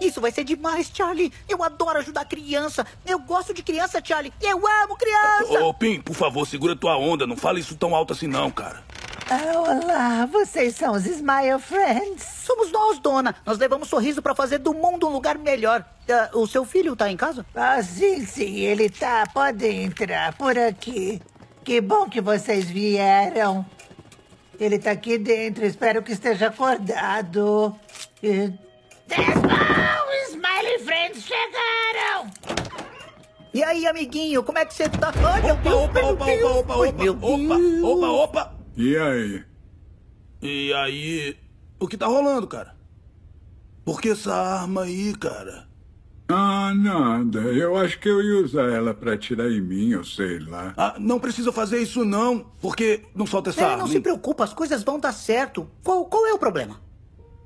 Isso vai ser demais, Charlie. Eu adoro ajudar criança. Eu gosto de criança, Charlie. Eu amo criança. Ô, Pim, por favor, segura tua onda. Não fala isso tão alto assim, não, cara. Ah, olá, vocês são os Smile Friends? Somos nós, dona. Nós levamos sorriso para fazer do mundo um lugar melhor. Uh, o seu filho tá em casa? Ah, sim, sim, ele tá. Pode entrar por aqui. Que bom que vocês vieram. Ele tá aqui dentro, espero que esteja acordado. E... Desmão! Smiley Friends chegaram! E aí, amiguinho, como é que você tá? Ai, meu opa, Deus, opa, meu opa, Deus, opa, opa, opa, Deus. opa, opa, opa! E aí? E aí? O que tá rolando, cara? Por que essa arma aí, cara? Ah, nada. Eu acho que eu ia usar ela pra atirar em mim, ou sei lá. Ah, não precisa fazer isso não, porque não solta essa Ei, arma. não se preocupa, as coisas vão dar certo. Qual, qual é o problema?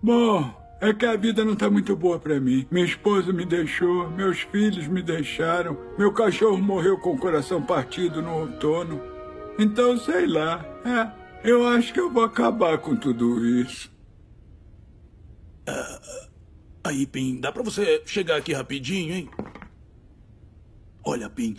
Bom, é que a vida não tá muito boa para mim. Minha esposa me deixou, meus filhos me deixaram, meu cachorro morreu com o coração partido no outono. Então, sei lá, é, eu acho que eu vou acabar com tudo isso. Uh, aí, Pim, dá pra você chegar aqui rapidinho, hein? Olha, Pim,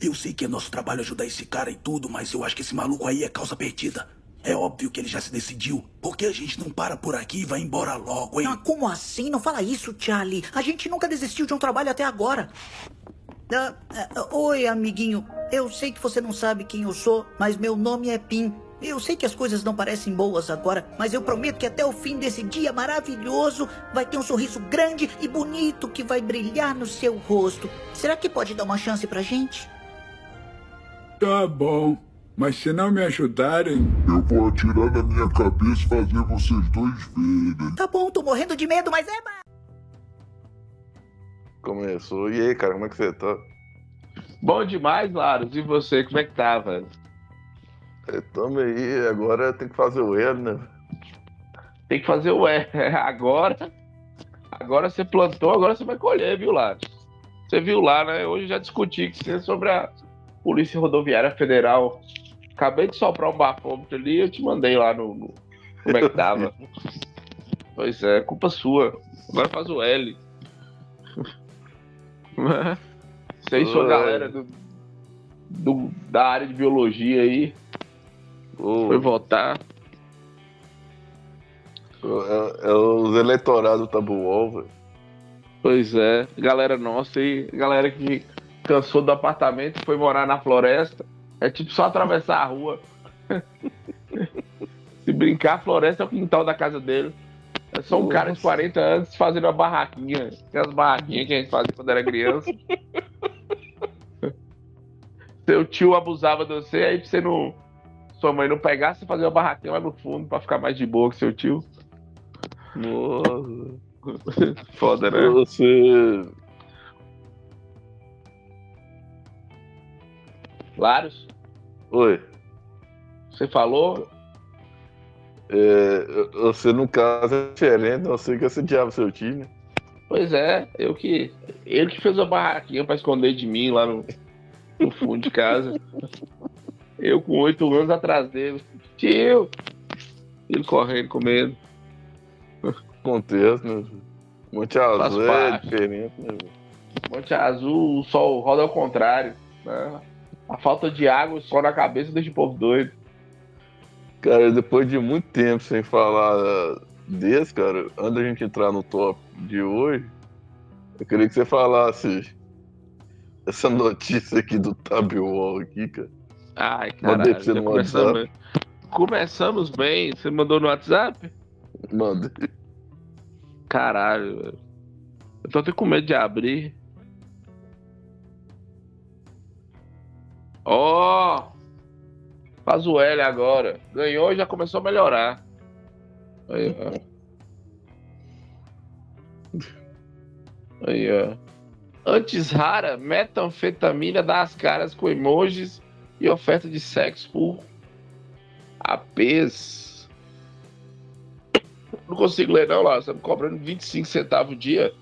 eu sei que é nosso trabalho ajudar esse cara e tudo, mas eu acho que esse maluco aí é causa perdida. É óbvio que ele já se decidiu. Por que a gente não para por aqui e vai embora logo, hein? Ah, como assim? Não fala isso, Charlie. A gente nunca desistiu de um trabalho até agora. Ah, ah, oi, amiguinho. Eu sei que você não sabe quem eu sou, mas meu nome é Pim. Eu sei que as coisas não parecem boas agora, mas eu prometo que até o fim desse dia maravilhoso vai ter um sorriso grande e bonito que vai brilhar no seu rosto. Será que pode dar uma chance pra gente? Tá bom. Mas se não me ajudarem. Eu vou atirar na minha cabeça e fazer vocês dois verem. Tá bom, tô morrendo de medo, mas é. Começou. E aí, cara, como é que você tá? Bom demais, Laros. E você, como é que tá, velho? É, tamo aí, agora tem que fazer o L, né? Tem que fazer o L. Agora. Agora você plantou, agora você vai colher, viu, Laros? Você viu lá, né? Hoje eu já discuti com você sobre a Polícia Rodoviária Federal Acabei de soprar um bafômetro ali eu te mandei lá no, no como é que tava. pois é, culpa sua. Agora faz o L. Sei sua galera do, do, da área de biologia aí. Oi. Foi votar. É, é os eleitorados do Tabuol, velho. Pois é, galera nossa aí, galera que cansou do apartamento e foi morar na floresta. É tipo só atravessar a rua. Se brincar, a floresta é o quintal da casa dele. É só um Nossa. cara de 40 anos fazendo uma barraquinha. Aquelas barraquinhas que a gente fazia quando era criança. Seu tio abusava de você, aí pra você não. Sua mãe não pegasse, você fazia uma barraquinha lá no fundo pra ficar mais de boa com seu tio. Nossa. Foda, né? Você. Laros? Oi. Você falou? É, você, no caso, é diferente, não sei que você diabo seu time. Pois é, eu que. Ele que fez a barraquinha pra esconder de mim lá no, no fundo de casa. Eu com oito anos atrás dele. Tio! Ele correndo, comendo. Contexto, né? Monte Azul é diferente, né? Monte Azul, o sol roda ao contrário. Né? A falta de água só na cabeça deixa o povo doido. Cara, depois de muito tempo sem falar desse, cara, antes da gente entrar no top de hoje, eu queria que você falasse essa notícia aqui do Tabiwall aqui, cara. Ai, caralho, você no começamos, começamos bem. Você mandou no WhatsApp? Mandei. Caralho, velho. Eu tô até com medo de abrir. Ó! Oh, faz o L agora. Ganhou e já começou a melhorar. Aí, ó. Aí, ó. Antes rara, metanfetamina dá as caras com emojis e oferta de sexo por APs. Não consigo ler não lá, estamos cobrando 25 centavos o dia.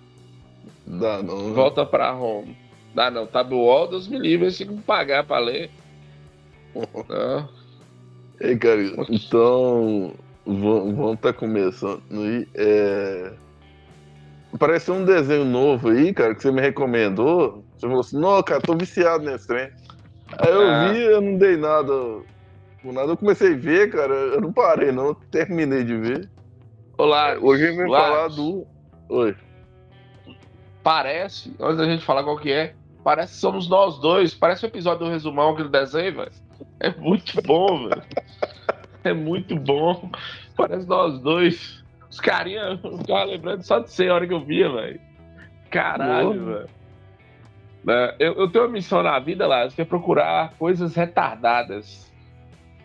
Dá não. Né? Volta pra home. Dá não, tá do Deus me livre, eles que pagar pra ler. Não. Ei, cara, então vamos estar tá começando aí. É... parece um desenho novo aí, cara, que você me recomendou. Você falou assim, não, cara, tô viciado nesse trem. Aí eu É. vi, eu não dei nada. Por nada eu comecei a ver, cara. Eu não parei, não. Eu terminei de ver. Olá, Hoje Lares, falar do. Oi. Parece, antes da gente falar qual que é, parece que somos nós dois. Parece o episódio do resumão aquele desenho, velho. É muito bom, velho. É muito bom. Parece nós dois. Os carinha ficavam lembrando só de você a hora que eu via, velho. Caralho, velho. Né, Eu, eu tenho uma missão na vida lá, que é procurar coisas retardadas.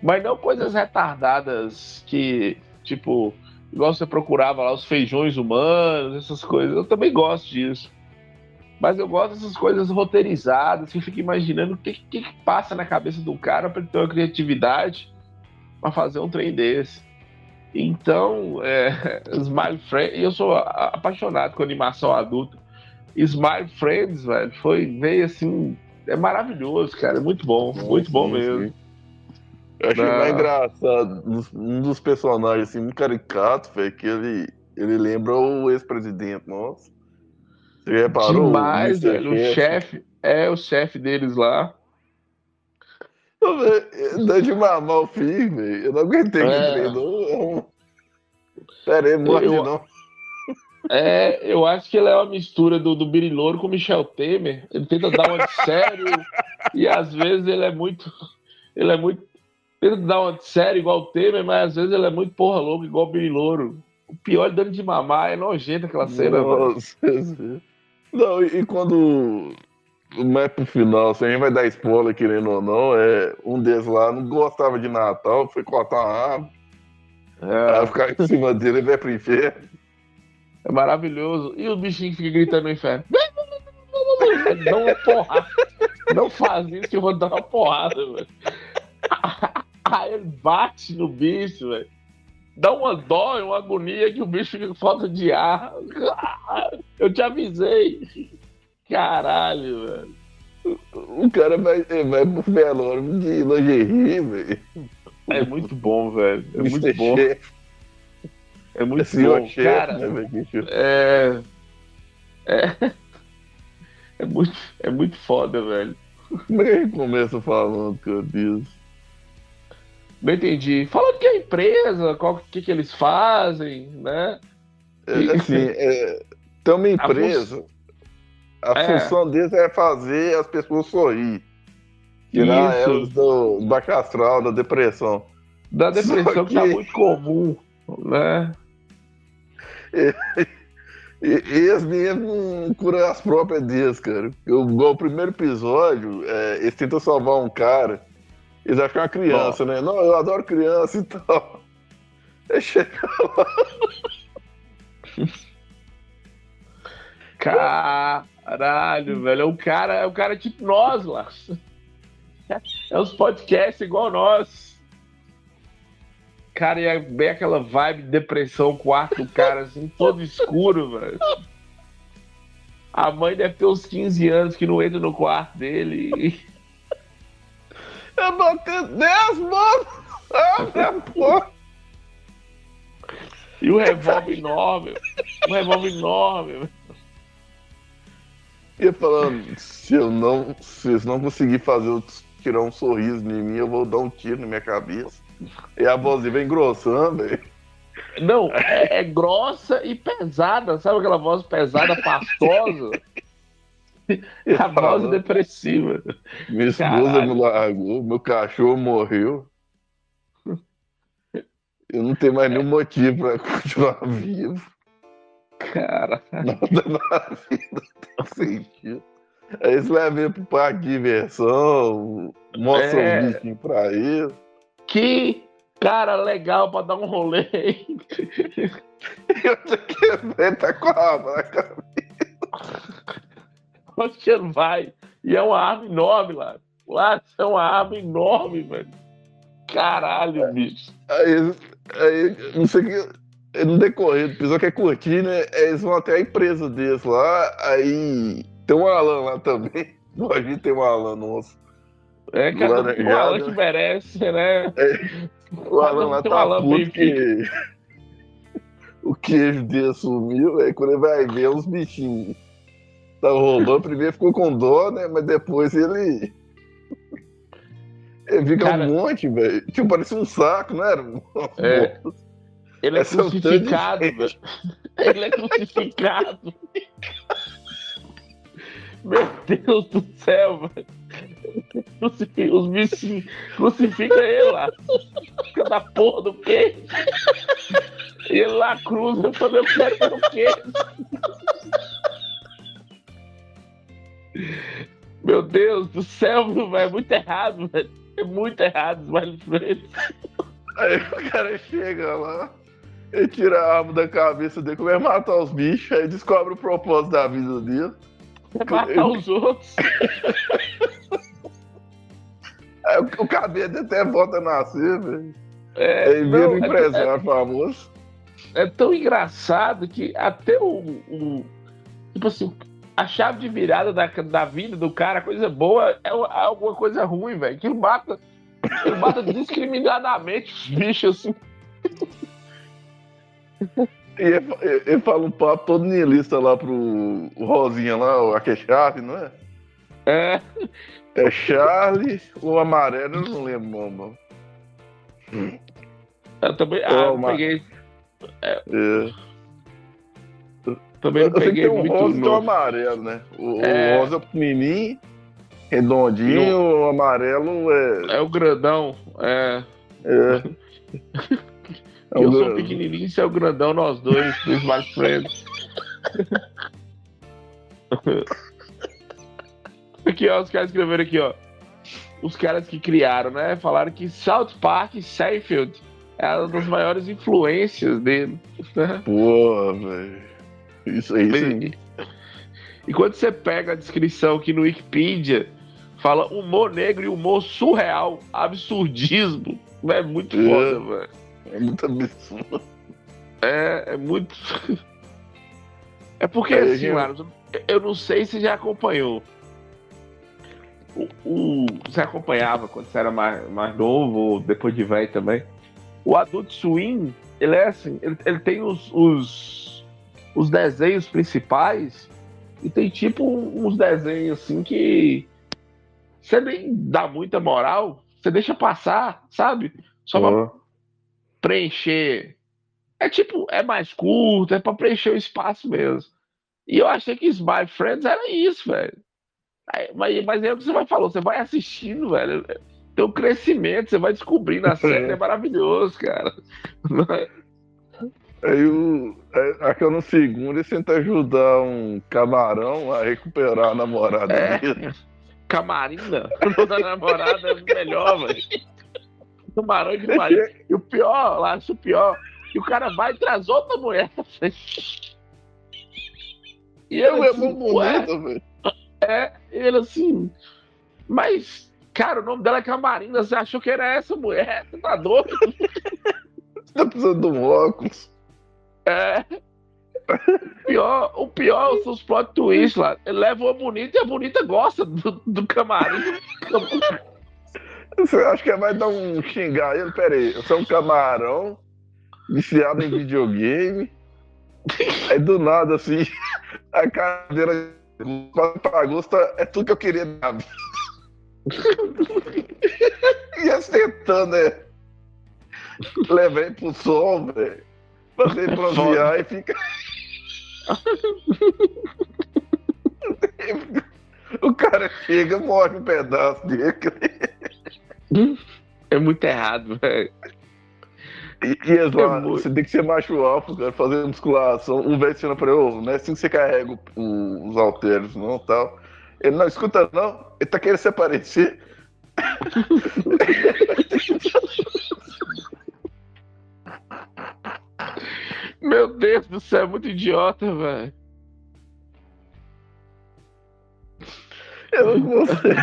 Mas não coisas retardadas que, tipo, igual você procurava lá os feijões humanos, essas coisas. Eu também gosto disso. Mas eu gosto dessas coisas roteirizadas, que fica imaginando o que, que, que passa na cabeça do cara para ele ter uma criatividade para fazer um trem desse. Então, é, Smile Friends, eu sou apaixonado com animação adulta. Smile Friends, velho, foi, veio assim, é maravilhoso, cara, é muito bom, muito bom Sim, mesmo. sim. Eu achei mais engraçado dos- um dos personagens assim, muito caricato, velho, que ele, ele lembra o ex-presidente, nossa. Você reparou? Demais, Mr. velho, o Chef? chefe, é o chefe deles lá. Ô, velho, Dá de mamar o velho. Eu não aguentei que É. treinou. Pera aí, morre Eu- não. É, eu acho que ele é uma mistura do, do Birilouro com o Michel Temer. Ele tenta dar uma de sério e às vezes ele é muito. Ele é muito. Tenta dar uma de sério igual o Temer, mas às vezes ele é muito porra louca igual o Birilouro. O pior é dando de mamar, é nojento aquela cena. Nossa, Não, e, e quando mais pro final, se a gente vai dar spoiler querendo ou não, é um deles lá não gostava de Natal, foi cortar uma árvore, É, aí ficar em cima dele e vai pro inferno. é maravilhoso. E o bichinho que fica gritando no inferno. Dá uma porrada. Não faz isso que eu vou dar uma porrada, velho. Aí ele bate no bicho, velho. Dá uma dó e uma agonia que o bicho fica com falta de ar. Eu te avisei. Caralho, velho. O cara vai, vai pro velório de lingerie, velho. É muito bom, velho. É muito bom. Chef, É muito senhor bom. chefe, Cara, né, é. É. É muito, é muito foda, velho. Como é que começa falando, cara, disso? Não entendi. Falando que é a empresa, qual que, que eles fazem, né? É, assim, é, tem uma empresa, a, É. função deles é fazer as pessoas sorrir. Tirar Isso. elas do baixo astral, da depressão. Da depressão que tá que- muito comum, né? E, e eles mesmo curam as próprias deles, cara. Eu, igual o primeiro episódio, é, eles tentam salvar um cara. Eles acham que é uma criança, né? Não, eu adoro criança e tal. Aí chega lá, Caralho, velho. É um cara, é um cara tipo nós lá. É uns podcasts igual nós. Cara, e é bem aquela vibe de depressão, quarto do cara, assim, todo escuro, velho. A mãe deve ter uns 15 anos que não entra no quarto dele. Eu botei 10, mano! Ah, porra! E o revólver enorme. Um revólver enorme. E falando, se eu não, se eles não conseguir fazer eu tirar um sorriso em mim, eu vou dar um tiro na minha cabeça. E a vozinha vem engrossando, velho. Não, é, é grossa e pesada. Sabe aquela voz pesada, pastosa? A voz depressiva. Minha esposa Caralho. me largou, meu cachorro morreu. Eu não tenho mais nenhum motivo pra continuar vivo. Cara, Nada na vida tem sentido. Aí eles levam ele pro parque de diversão, mostram É. um bichinho pra ele. que cara legal pra dar um rolê. Eu tinha que ver, tá com a arma na cabeça. Onde que ele vai? E é uma arma enorme lá. Lá é uma arma enorme, velho. Caralho, bicho. Aí, aí não sei o que. No decorrer do episódio que é curtir, né? Eles vão até a empresa deles lá, aí tem um Alan lá também. A gente tem um Alan nosso. É, cara, o Alan que merece, né? O Alan lá tá Alan puto que. o queijo dele sumiu, aí quando ele vai ver os bichinhos tá roubando, primeiro ficou com dó, né? Mas depois ele. Ele fica Cara- um monte, velho. Tipo, parecia um saco, não era? É. Ele é é crucificado, velho. Ele é crucificado. Meu Deus do céu, velho. Os bichinhos crucificam ele lá. Fica da porra do quê? Ele lá cruza, eu falei, eu quero o quê? Meu Deus do céu, velho. É muito errado, velho. É muito errado, Smiley Friends. Aí o cara chega lá, ele tira a arma da cabeça dele, começa a matar os bichos, aí descobre o propósito da vida dele. É matar os outros. Aí o, cabelo até volta a nascer, velho. É, Aí vira não, um é- empresário famoso. é tão engraçado que até o, o- tipo assim, a chave de virada da, da vida do cara, coisa boa, é é alguma coisa ruim, velho. Que mata, ele mata discriminadamente os bichos, assim. E ele, ele fala um papo todo niilista lá pro Rosinha lá, o Aquechave, não é? É, É Charlie, o amarelo, eu não lembro o nome. não. eu também, ah, Ô, eu peguei, É. também não Eu sei que peguei tem um rosa e tem um amarelo, né? O, É. o rosa é pequenininho, redondinho, o amarelo é. É o grandão, é. é, é eu sou pequenininho, você é o grandão, nós dois, dos Smart Friends. aqui, ó, os caras escreveram aqui, ó. Os caras que criaram, né? Falaram que South Park e Seinfeld é uma das maiores influências dele. né? Porra, velho. Isso aí, sim. E quando você pega a descrição aqui no Wikipedia, fala humor negro e humor surreal, absurdismo. É muito É. foda, velho. É muito absurdo. É, é muito. É porque, Aí, assim, eu não sei se já acompanhou. O, o- você acompanhava quando você era mais, mais novo, ou depois de velho também. O Adult Swim, ele é assim, ele, ele tem os, os, os desenhos principais e tem tipo uns desenhos assim que você nem dá muita moral, você deixa passar, sabe? Só pra Ó. preencher. É tipo, é mais curto, é pra preencher o espaço mesmo. E eu achei que Smile Friends era isso, velho. Mas, mas é o que você vai falou, você vai assistindo, velho. Tem um crescimento, você vai descobrindo a série, é maravilhoso, cara. Aí o. aí, Acho que no segundo ele tenta ajudar um camarão a recuperar a namorada É. dele. Camarina, o nome da namorada é melhor, velho. Camarão de marido. E o pior, lá, o pior, que o cara vai e traz outra mulher. E eu, é assim, muito bonito, velho. É, ele assim. Mas, cara, o nome dela é Camarina. Você achou que era essa mulher? Você tá doido? Você tá precisando de um óculos. É. O pior, o pior são os plot twists lá. Ele leva uma bonita e a bonita gosta do, do camarim. Você acha que vai dar um xingar ele? Pera aí, eu sou um camarão viciado em videogame. Aí do nada, assim, a cadeira pra gosto é tudo que eu queria vida. E tentando, né? Levei pro sol, velho. Mandei bronzear e fica. O cara chega, morre um pedaço dele. É muito errado, velho. E, e É você tem que ser macho alfa, cara, fazer musculação. Um velho ensina pra ele, "Ô, não é assim que você carrega os halteres, não, tal. Ele, não, escuta não, ele tá querendo se aparecer. Meu Deus do céu, é muito idiota, velho. Eu não sei.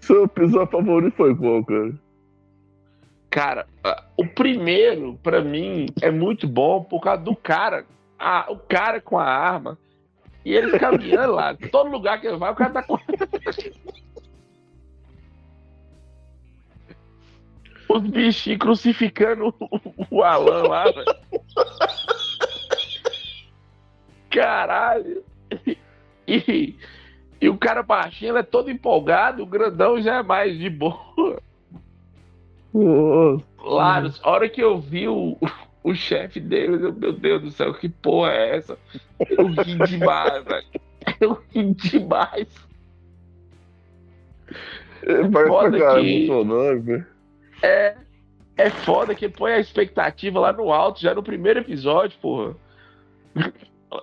Seu episódio favorito foi qual, cara? Cara, o primeiro, pra mim, é muito bom por causa do cara. Ah, o cara com a arma. E eles caminhando lá. Todo lugar que ele vai, o cara tá com. Os bichinhos crucificando o, o Alan lá, velho. Caralho. E, e o cara baixinho ele é todo empolgado, o grandão já é mais de boa. Lá, a hora que eu vi o, o chefe dele, eu, meu Deus do céu, que porra é essa? Eu ri demais, velho. Eu ri demais. Parece Foda que- Bolsonaro, velho. É, é foda que põe a expectativa lá no alto, já no primeiro episódio, porra.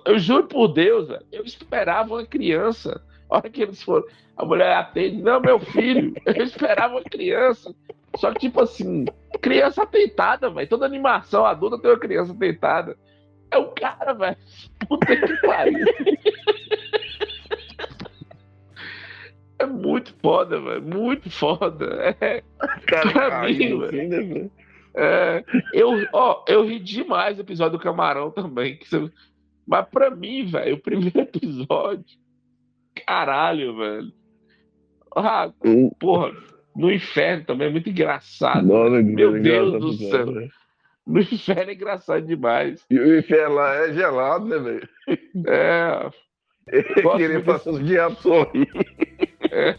Eu juro por Deus, eu esperava uma criança. A hora que eles foram, a mulher atende, não, meu filho, eu esperava uma criança. Só que, tipo assim, criança tentada, velho. Toda animação adulta tem uma criança tentada. É o cara, velho. Puta que pariu. É muito foda, velho. Muito foda. É, Cara, Pra caindo mim, né, velho? é, eu, ó, eu ri demais do episódio do Camarão também. você- Mas pra mim, velho, o primeiro episódio. Caralho, velho. Ah, O- porra, no inferno também é muito engraçado. Nossa, Meu Deus do céu. No inferno é engraçado demais. E o inferno lá é gelado, né, velho? É. Muito fazer os diabos sorrir. É.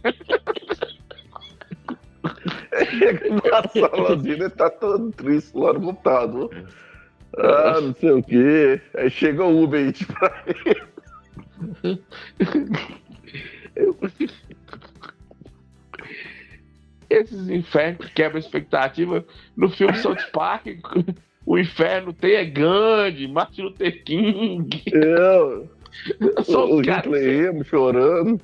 Chega na salazinha, ele tá todo triste lá no computador. Ah, não sei o quê. Aí chega o Uber aí, tipo, Esses infernos que quebram a expectativa. No filme South Park, o inferno tem é Gandhi, Martin Luther King. eu, São o caras. Chorando.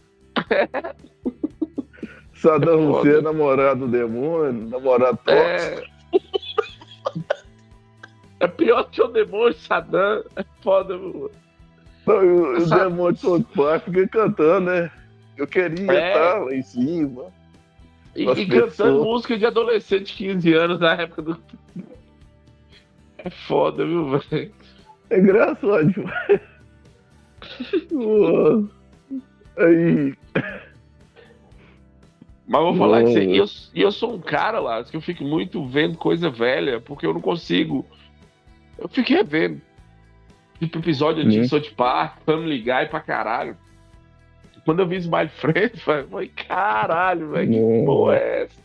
Saddam. Hussein, namorado do demônio, namorado tóxico. É, é pior que o demônio Saddam. É foda, meu. Não, e o, o demônio de South Park fica cantando, né? Eu queria É. estar lá em cima. E, e cantando música de adolescente de 15 anos na época do. É foda, viu, velho? É engraçado demais. Aí, Mas vou falar que você, eu, e eu sou um cara lá, que eu fico muito vendo coisa velha, porque eu não consigo. Eu fico revendo. Tipo, episódio antigo Uhum. de South Park, Family Guy pra caralho. Quando eu vi Smile Friends, eu falei, caralho, velho, que porra é essa?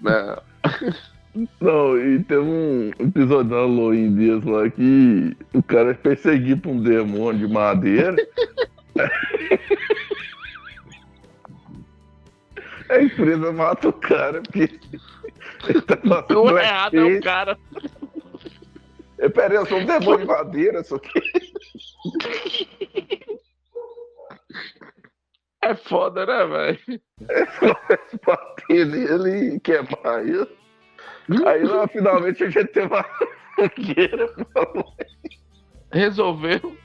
Não. não, e tem um episódio da Halloween deles lá que o cara é perseguido por um demônio de madeira. A empresa mata o cara porque ele tá passando O errado é o cara. É, Peraí, eu sou um demônio de madeira, só que. É foda, né, velho? bater nele e quebrar ele. Aí lá, finalmente, a gente tem uma fogueira. Resolveu.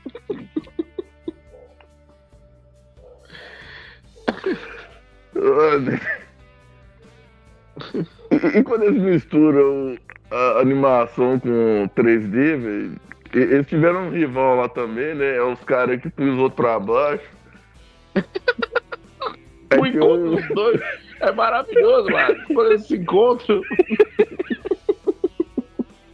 E, quando eles misturam a animação com 3D, velho, eles tiveram um rival lá também, né? É os caras que pôs os outros pra baixo. O encontro dos dois é maravilhoso, mano. Quando eles se encontram.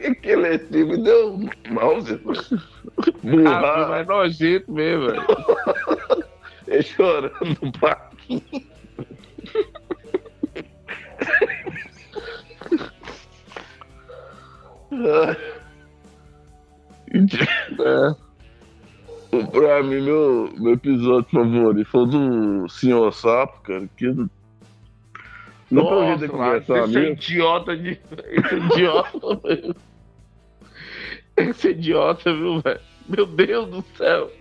Aquele assim me deu mouse. Ah, Burrar, mas nojento mesmo, velho. ele chorando no parque. Ah. É. Pra mim, meu, meu episódio favorito foi do Senhor Sapo, cara. Que não jeito de Nossa, mano, esse é idiota de. Esse é idiota, velho. Esse é idiota, viu, velho? Meu Deus do céu.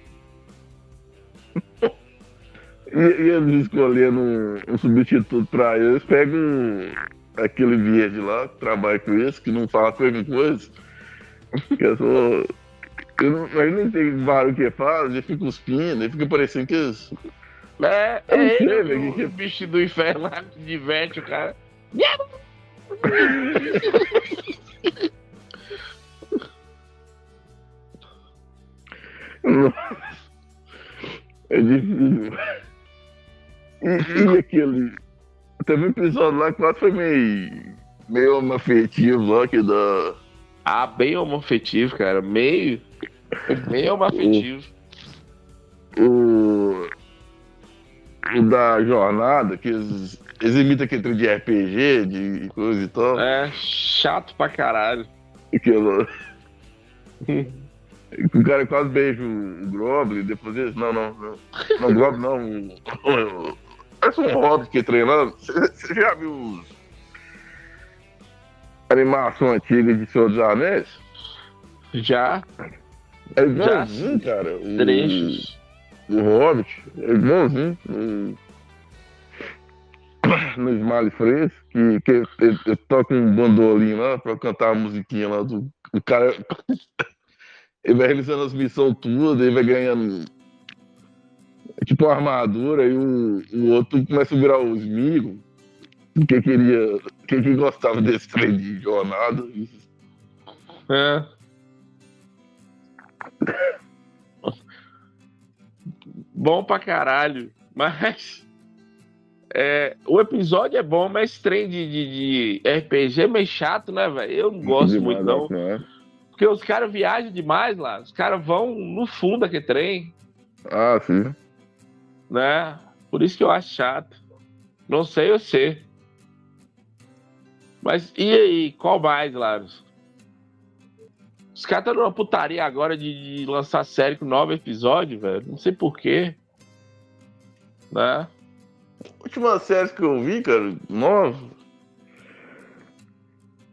E, e eles escolhendo um, um substituto pra eles, pegam aquele verde lá, que trabalha com isso, que não fala com coisa. Que eu sou. Eu não, eu nem sei o barulho que faz, ele fica cuspindo, ele fica parecendo que eles. É, não é sei, ele, velho, o, que- o bicho do inferno lá que diverte o cara. É difícil. E, e aquele teve um episódio lá que quase foi meio. meio homoafetivo lá, que da. Ah, bem homoafetivo, cara. Meio. Meio homoafetivo. O. O da jornada, que eles, eles imitam aquele trem de RPG, de coisa e tal. É, chato pra caralho. Aquilo. o cara quase beija o Groble, depois eles. Não, não, não. Não, Groble não. Parece um hobbit que treinando. Você já viu os. Animação antiga de Senhor dos Anéis? Já, É Já, igualzinho, cara. O, trechos. o Hobbit. É igualzinho. No, no Smiley Freeze, que, que ele, ele toca um bandolim lá pra cantar a musiquinha lá do. O cara. ele vai realizando as missões tudo, ele vai ganhando. é Tipo uma armadura, e o, o outro começa a virar os migos. Que queria. Que, que gostava desse trem de jornada. É. Bom pra caralho. Mas. é, o episódio é bom, mas trem de, de, de RPG é meio chato, né, velho? Eu não gosto Demais, muito, não. né? Porque os caras viajam demais lá. Os caras vão no fundo daquele trem, Ah, sim. né? Por isso que eu acho chato. Não sei você. Mas e aí, qual mais, Laros? Os caras estão numa putaria agora de, de lançar série com nove episódios, velho. Não sei porquê. Né? última série que eu vi, cara, nova.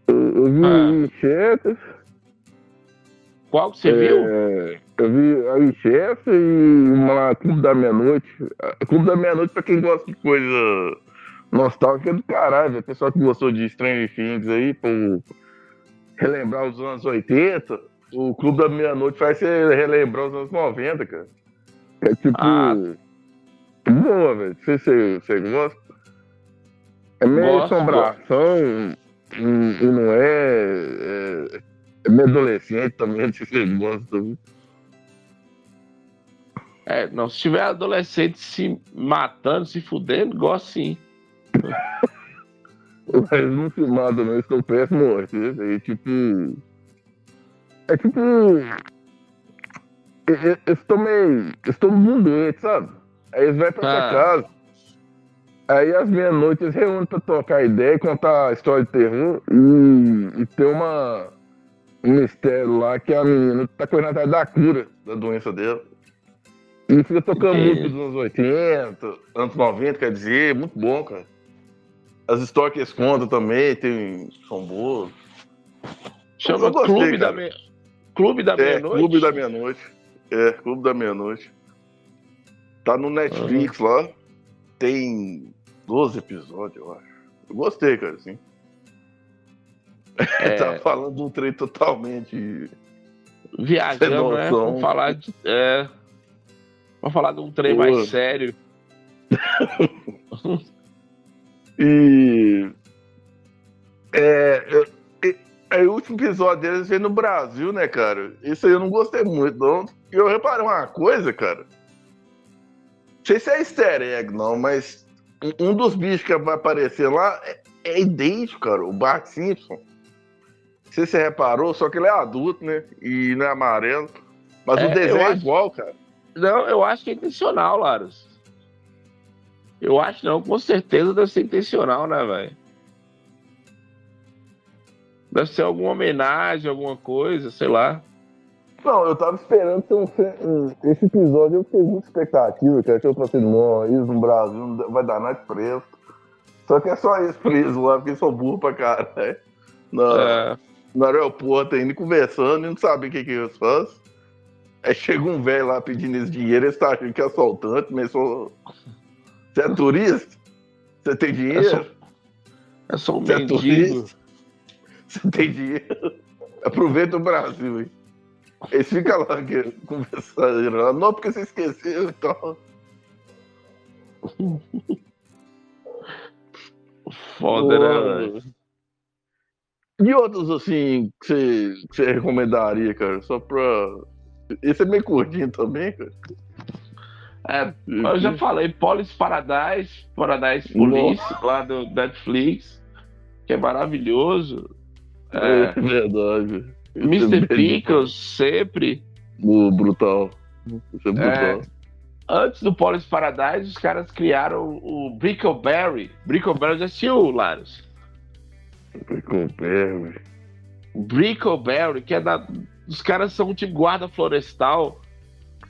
Eu, eu vi Ah. Winchester. Qual que você viu? é, Eu vi a Winchester e uma Clube da Meia-Noite. Clube da Meia-Noite, pra quem gosta de coisa nostálgica do caralho, velho. Pessoal que gostou de Stranger Things aí, por relembrar os anos 80. O Clube da Meia-Noite faz você relembrar os anos 90, cara. É tipo. Ah. Boa, velho. Não sei se você, gosta. É meio Gosto, assombração e, e não é, é. é meio adolescente também, se você gosta. É, não, se tiver adolescente se matando, se fudendo, gosto sim. Mas não se mata, não. Eles estão péssimo hoje. né? É tipo. É tipo. e- e- Eles estão meio. No mundo doente, sabe? Aí eles vão pra sua Ah. casa. Aí às meia-noite eles reúnem pra trocar ideia, contar a história de terror e, e ter uma. Um mistério lá que a menina tá correndo atrás da cura da doença dela. E fica tocando Entendi. música dos anos 80, anos 90, quer dizer, muito bom, cara. As histórias que eles contam também tem, são boas. Chama gostei, Clube da. Meia... Clube da É, Meia-Noite? Clube da Meia-Noite. É, Clube da Meia-Noite. Tá no Netflix lá. Tem 12 episódios, eu acho. Eu gostei, cara, assim. É, tá falando de um trem totalmente. viajando, né? Vamos falar de. É, vamos falar de um trem Pô. mais sério. E. É. e- Aí o último episódio deles veio no Brasil, né, cara? Isso aí eu não gostei muito, não. E eu reparei uma coisa, cara. Não sei se é easter egg, não, mas um- dos bichos que vai aparecer lá é, é idêntico, cara. O Bart Simpson. Não sei se você reparou, só que ele é adulto, né? E não é amarelo. Mas É, o desenho é acho- igual, cara. Não, eu acho que é intencional, Laros. Eu acho não, com certeza deve ser intencional, né, velho? Deve ser alguma homenagem, alguma coisa, sei lá. Não, eu tava esperando ter um, Esse episódio eu fiquei muita expectativa. Que eu falei assim, não, isso no Brasil vai dar nada de preso. Só que é só eles presos lá, porque são burros pra caralho. No, É, no aeroporto ainda conversando e não sabem o que, que eles fazem. Aí chega um velho lá pedindo esse dinheiro, eles tá achando que é assaltante, mas só. Você é turista? Você tem dinheiro? É só- é só um Você é mendigo. turista? Você tem dinheiro? Aproveita o Brasil, hein? Eles ficam lá conversando, não, porque você esqueceu e tal. Foda, né, velho? E outros, assim, que você, que você recomendaria, cara? Só pra. Esse é meio curtinho também, cara. É, eu já falei, Police Paradise, Paradise Police, Nossa. lá do Netflix, que é maravilhoso. É, É, verdade. Mr. Pickles, sempre. O brutal. Isso é brutal. Antes do Police Paradise, os caras criaram o Brickleberry. Brickleberry já assistiu, Laros? Brickleberry. Brickleberry, que é da. Os caras são tipo guarda florestal.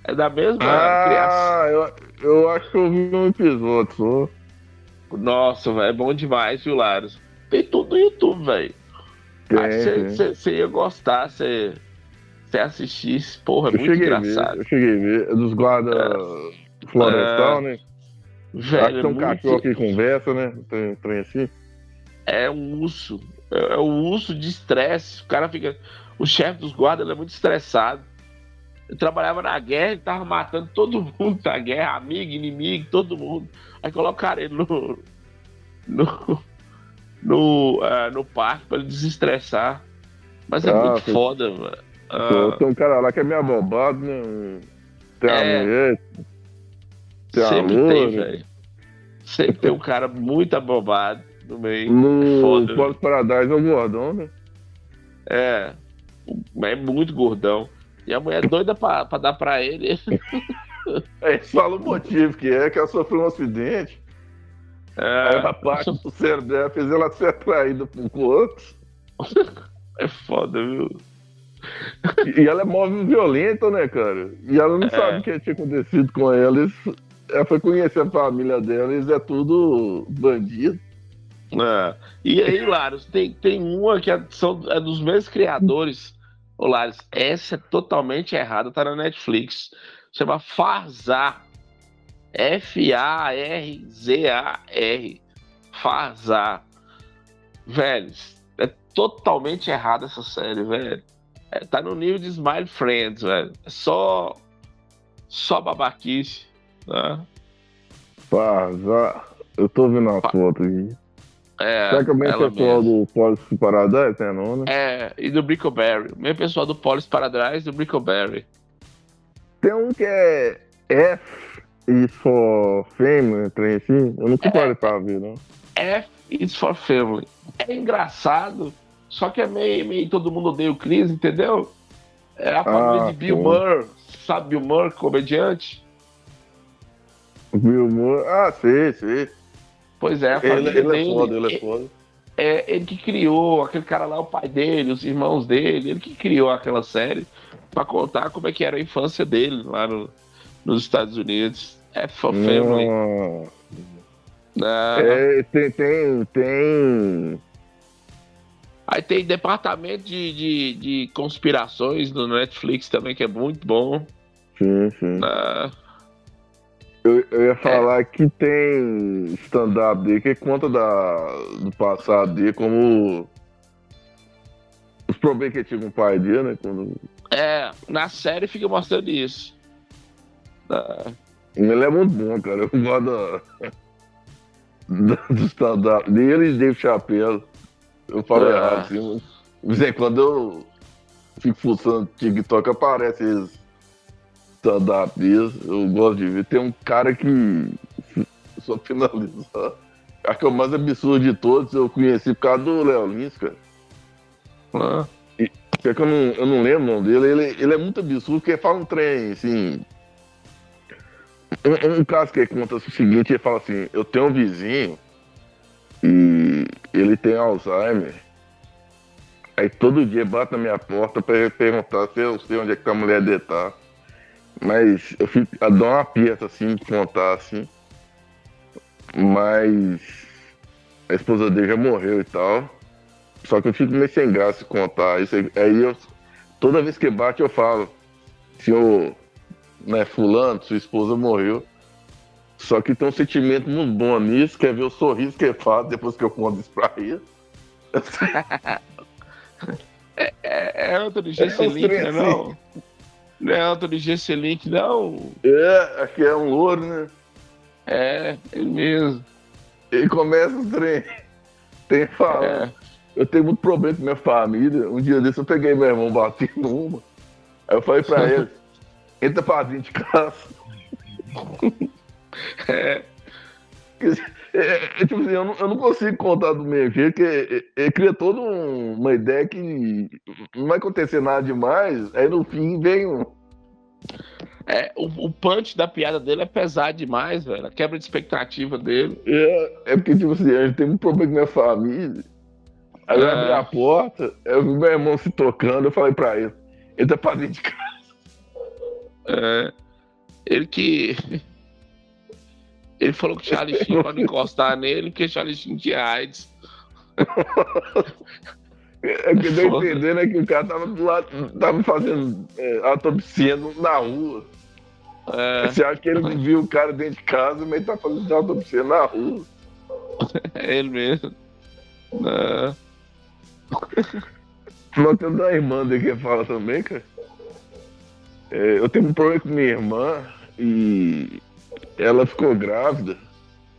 É da mesma criação. Ah, eu, eu acho que eu vi um episódio só. Nossa, velho, é bom demais, viu, Laros? Tem tudo no YouTube, velho. Tem, Acho que tem. você ia gostar você assistisse. Porra, é Eu muito cheguei a ver, engraçado. eu cheguei a ver. É dos guarda florestal, né? Acho Velho, que é, tem um muito- cachorro que conversa, né? Tem trem assim. é um urso. É, é um urso de estresse. O cara fica. O chefe dos guardas é muito estressado. Ele trabalhava na guerra, ele tava matando todo mundo na guerra, amigo, inimigo, todo mundo. Aí colocaram ele no. no. no, ah, no parque pra ele desestressar. Mas é Ah, muito foi- foda, mano. Ah, Tem um cara lá que é meio abobado, né? Um- Tem a É. mulher. Tem a sempre loura. tem, velho. Sempre tem um cara muito abobado no meio. No Foda. Polo Paradise é o gordão, né? É. É muito gordão. E a mulher é doida pra, pra dar pra ele. É, eles falam o motivo que é, que ela sofreu um acidente. Aí É, a parte do cérebro dela fez ela ser atraída por um outro. é foda, viu? E ela é móvel violenta, né, cara? E ela não É. sabe o que tinha acontecido com eles. Ela foi conhecer a família dela, eles é tudo bandido. É. E aí, Laros, tem, tem uma que é, são, é dos mesmos criadores. Ô, Laros, essa é totalmente errada, tá na Netflix. Chama Farzar. F-A-R-Z-A-R. Farzar. Velho, é totalmente errada essa série, velho. É, tá no nível de Smile Friends, velho. É só. Só babaquice. Né? Pazar. Eu tô vendo a foto aqui. É, Será que é o mesmo pessoal mesma. do Police Paradise, né, não, né? É, e do Brickleberry. O mesmo pessoal do Police Paradise e do Brickleberry. Tem um que é F is for Fame, trem assim. Eu nunca É. parei pra ver, não. F is for Family. É engraçado, só que é meio, meio todo mundo odeia o Chris, entendeu? É a família Ah, de Bill sim. Burr. Sabe Bill Burr, comediante? Bill Moore. Ah, sei, sei. Pois é, a Ele, família ele dele. é foda, ele é foda. é ele que criou, aquele cara lá, o pai dele, os irmãos dele, ele que criou aquela série pra contar como é que era a infância dele lá no- nos Estados Unidos. É for family. Não. né? É, tem, tem, tem. Aí tem departamento de, de, de conspirações no Netflix também, que é muito bom. Sim, sim. né? Eu, eu ia falar que tem stand-up dele que conta da, do passado dele, como os problemas que ele tinha com o pai dele, né? Quando... É, na série fica mostrando isso. Né? Ele é muito bom, cara. Eu gosto da- do stand-up dele e de Dave Chappelle. Eu falo Ah. errado, assim. mas quando eu fico fuçando TikTok, aparece esses stand-up deles. Eu gosto de ver. Tem um cara que, só finalizar, acho que é o mais absurdo de todos, eu conheci por causa do Léo Lins, cara. Ah, Só que eu não, eu não lembro o nome dele. Ele, ele é muito absurdo, porque fala um trem, assim. Um, um caso que ele conta é o seguinte: ele fala assim, eu tenho um vizinho e ele tem Alzheimer. Aí todo dia bate na minha porta pra ele perguntar se eu sei onde é que a mulher dele tá. Mas eu fico, eu dou uma aperto assim de contar assim. Mas a esposa dele já morreu e tal. Só que eu fico meio sem graça de contar isso. Aí aí eu, toda vez que bate, eu falo, senhor, né, fulano, sua esposa morreu. Só que tem um sentimento muito bom nisso, quer ver o sorriso que ele faz depois que eu conto isso pra ele. É, é Anthony Gesselink, trem né, não? Não é Anthony Gesselink, não. É, que é um louro, né? É, ele mesmo. Ele começa o trem. Tem fala. É. Eu tenho muito problema com minha família. Um dia desse eu peguei meu irmão batendo uma. Aí eu falei pra ele, entra pra dentro de casa. é. É, é, tipo assim, eu não, eu não, consigo contar do mesmo jeito, porque ele cria toda um, uma ideia que não vai acontecer nada demais, aí no fim vem um. É, o, o punch da piada dele é pesado demais, velho. A quebra de expectativa dele. É, é porque, tipo assim, a gente tem um problema com minha família. Aí eu abri a porta, eu vi meu irmão se tocando, eu falei pra ele, ele tá pra dentro de casa. É, ele que ele falou que o Charlie Sheen pode encostar nele, porque Charlie Sheen tinha AIDS. É que eu entendendo é que o cara tava do lado, tava fazendo é, autopsia na rua. É. Você acha que ele viu o cara dentro de casa, mas ele tá fazendo autopsia na rua. É ele mesmo. Não. Nós temos uma irmã dele que fala também, cara. É, eu tenho um problema com minha irmã e ela ficou grávida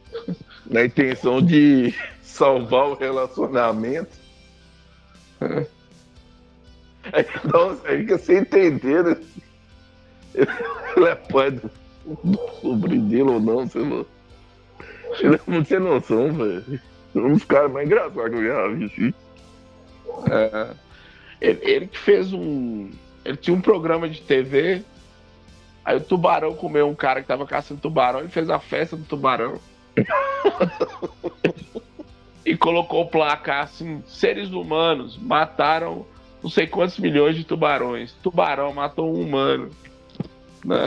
na intenção de salvar o relacionamento. Então, aí que você entender, né? Ele é pai do, do sobrinho dele ou não, sei lá. Ele não tem noção, velho. Um dos caras mais engraçados que eu já vi, assim. É, ele, ele que fez um. Ele tinha um programa de TV Aí o tubarão comeu um cara que tava caçando tubarão, ele fez a festa do tubarão. e colocou o placar assim: seres humanos mataram não sei quantos milhões de tubarões. Tubarão matou um humano. Né?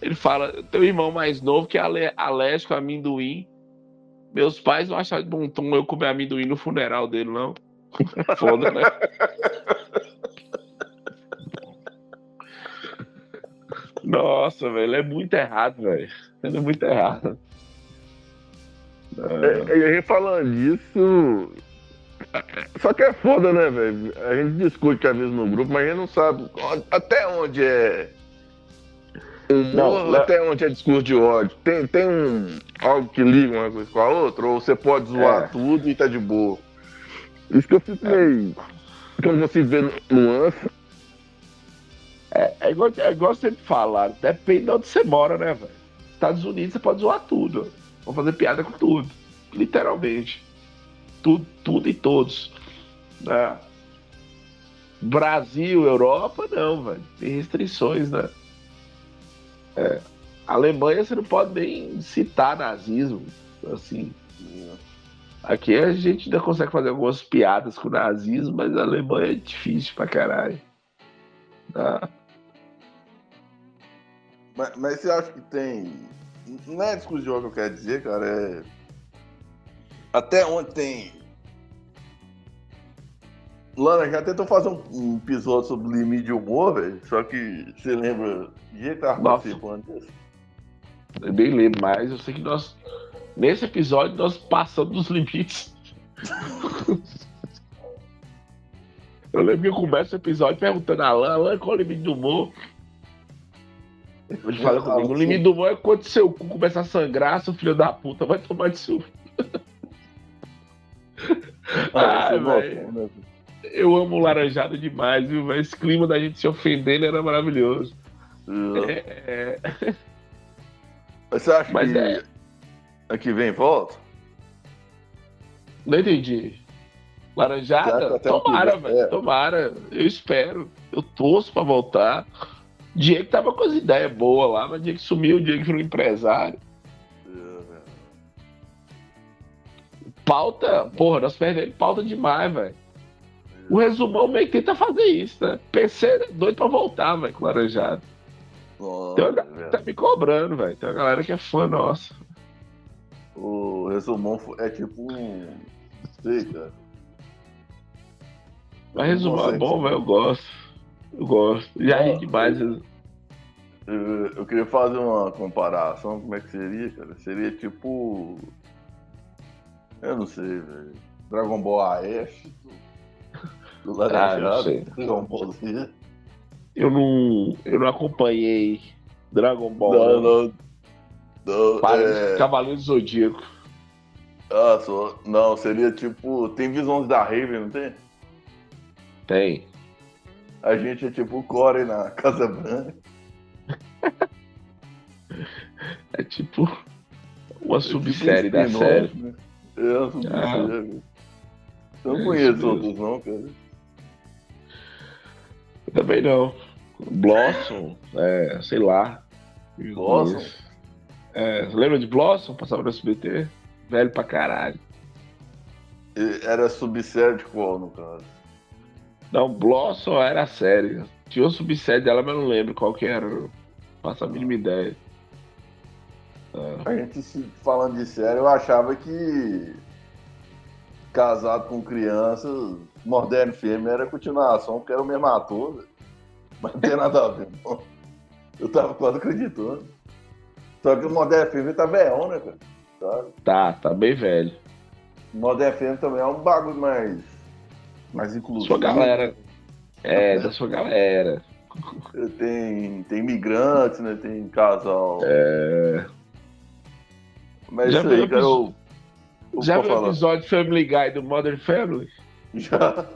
ele fala: teu irmão mais novo que é alérgico a amendoim. Meus pais não acharam de bom tom eu comer amendoim no funeral dele, não. Foda, né? Nossa, velho, é muito errado, velho. Ele é muito errado. É, e a gente falando disso. Só que é foda, né, velho? A gente discute às vezes no grupo, mas a gente não sabe até onde é humor, não, até onde é discurso de ódio. Tem, tem um, algo que liga uma coisa com a outra, ou você pode zoar é. tudo e tá de boa. Isso que eu fico meio. Quando você vê nuance, é, é, igual, é igual sempre falar, depende de onde você mora, né, velho? Estados Unidos você pode zoar tudo. Vou fazer piada com tudo. Literalmente. Tudo, tudo e todos. Né? Brasil, Europa, não, velho. Tem restrições, né? É. Alemanha você não pode nem citar nazismo. Assim. Aqui a gente ainda consegue fazer algumas piadas com nazismo, mas a Alemanha é difícil pra caralho. Tá? Mas, mas você acha que tem. Não é discussão que eu quero dizer, cara, é. Até onde tem. Lana já tentou fazer um, episódio sobre limite de humor, velho. Só que você lembra de que tava participando disso? Eu nem lembro mais, eu sei que nós. Nesse episódio nós passamos dos limites. eu lembro que eu começo o episódio perguntando a Lana, Lana, qual é o limite do humor? Ele fala comigo, o limite do humor é quando seu cu começa a sangrar, seu filho da puta vai tomar de suco. Ah, Ai, velho. Né, eu amo laranjado demais, viu? Esse clima da gente se ofendendo era maravilhoso. É... é. Você acha Mas que é... aqui vem volta? Não entendi. Laranjada? Tomara, velho. É. Tomara. Eu espero. Eu torço pra voltar. Diego tava com as ideias boas lá, mas Diego sumiu, o Diego virou empresário. Pauta, porra, nós perdemos pauta demais, velho. O resumão meio que tenta fazer isso, né? PC doido pra voltar, velho, com Laranjado. Tem uma galera que tá me cobrando, velho. Tem uma galera que é fã nossa. O resumão é tipo um. Sei, cara. Mas resumão é bom, velho, eu gosto. Eu gosto. Já ri demais. Eu, eu queria fazer uma comparação, como é que seria, cara? Seria tipo. Eu não sei, velho. Dragon Ball AF do, do ah, Dragon Ball Z. Eu não. Eu não acompanhei Dragon Ball. Não, não. não é... Cavaleiro do Zodíaco. Ah, só. Não, seria tipo. Tem visões da Raven, não tem? Tem. A gente é tipo o Core na Casa Branca. É tipo uma É tipo subsérie um da série. né? É uma subsérie. Eu não É conheço outros não, cara. Eu também não. Blossom, é, sei lá. Blossom? É, lembra de Blossom? Passava no SBT? Velho pra caralho. Era subsérie de qual, no caso? Não, Blossom era a série. Tinha uma subsérie dela, mas não lembro qual que era. Não faço a mínima ideia. A gente falando de série, eu achava que casado com crianças, Modern Family era continuação, porque era o mesmo ator, velho. mas não tem nada a ver. não. Eu tava quase acreditando. Só que o Modern Family tá velhão, né, cara? Tá? Tá, tá bem velho. Modern Family também é um bagulho mais, mais inclusivo. Sua galera. É, da sua galera. Tem, tem imigrantes, né? Tem casal. É. Mas Já isso aí, cara, eu, eu Já viu o episódio Family Guy do Modern Family? Já.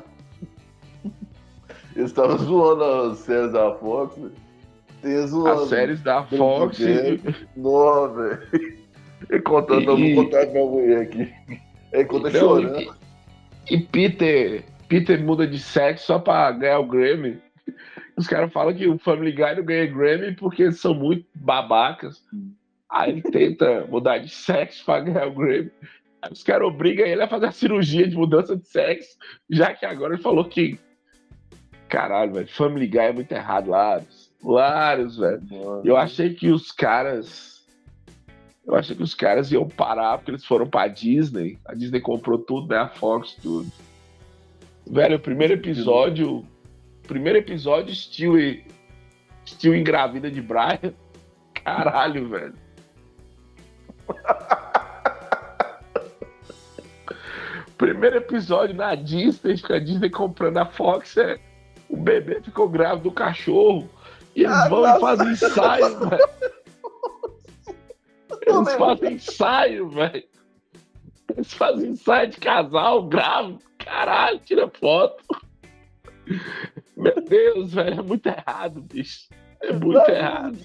Eles estavam zoando as séries da Fox, né? Tem zoando. As séries da Fox. Nossa, velho. Ele contando, eu E- vou contar pra minha mulher aqui. Ele conta Não, chorando. e, e Peter, Peter muda de sexo só pra ganhar o Grammy. Os caras falam que o Family Guy não ganha Grammy porque eles são muito babacas. Aí ele tenta mudar de sexo pra ganhar o Grammy. Aí os caras obrigam ele a fazer a cirurgia de mudança de sexo, já que agora ele falou que. Caralho, velho, Family Guy é muito errado, Laros. Laros, velho. Eu achei que os caras. Eu achei que os caras iam parar porque eles foram pra Disney. A Disney comprou tudo, né? A Fox, tudo. Velho, o primeiro episódio. Primeiro episódio, Steel, Steel engravida de Brian. Caralho, velho. Primeiro episódio na Disney, que a Disney comprando a Fox, é, o bebê ficou grávido do cachorro. E eles Ah, vão nossa. e fazem ensaio, velho. Eles fazem ensaio, velho. Eles fazem ensaio de casal, grávido. Caralho, tira foto. Meu Deus, velho, é muito errado, bicho. É muito errado.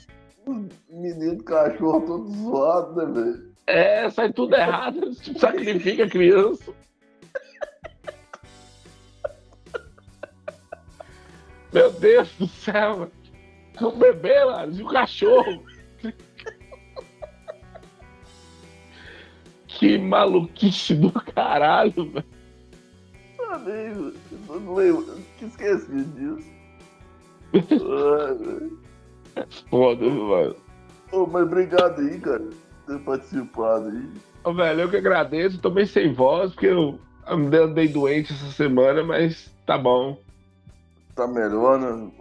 Os meninos cachorro todos zoados, né, velho? É, sai tudo errado. Sacrifica a criança. Meu Deus do céu, velho. É um bebê, Laros, e o cachorro. Que maluquice do caralho, velho. Amigo, eu não lembro. Eu tinha esquecido disso. Velho. Foda, mano. Ô, mas obrigado aí, cara, por ter participado aí. Ô, velho, eu que agradeço. Tô meio sem voz, porque eu andei doente essa semana, mas tá bom. Tá melhor, né?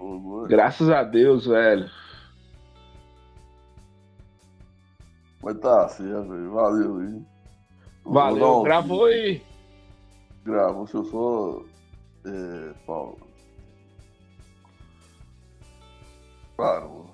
Graças a Deus, velho. Mas tá certo, velho. Valeu aí. Valeu, gravou aí. Gravou, se eu só. É, Paulo. Parou.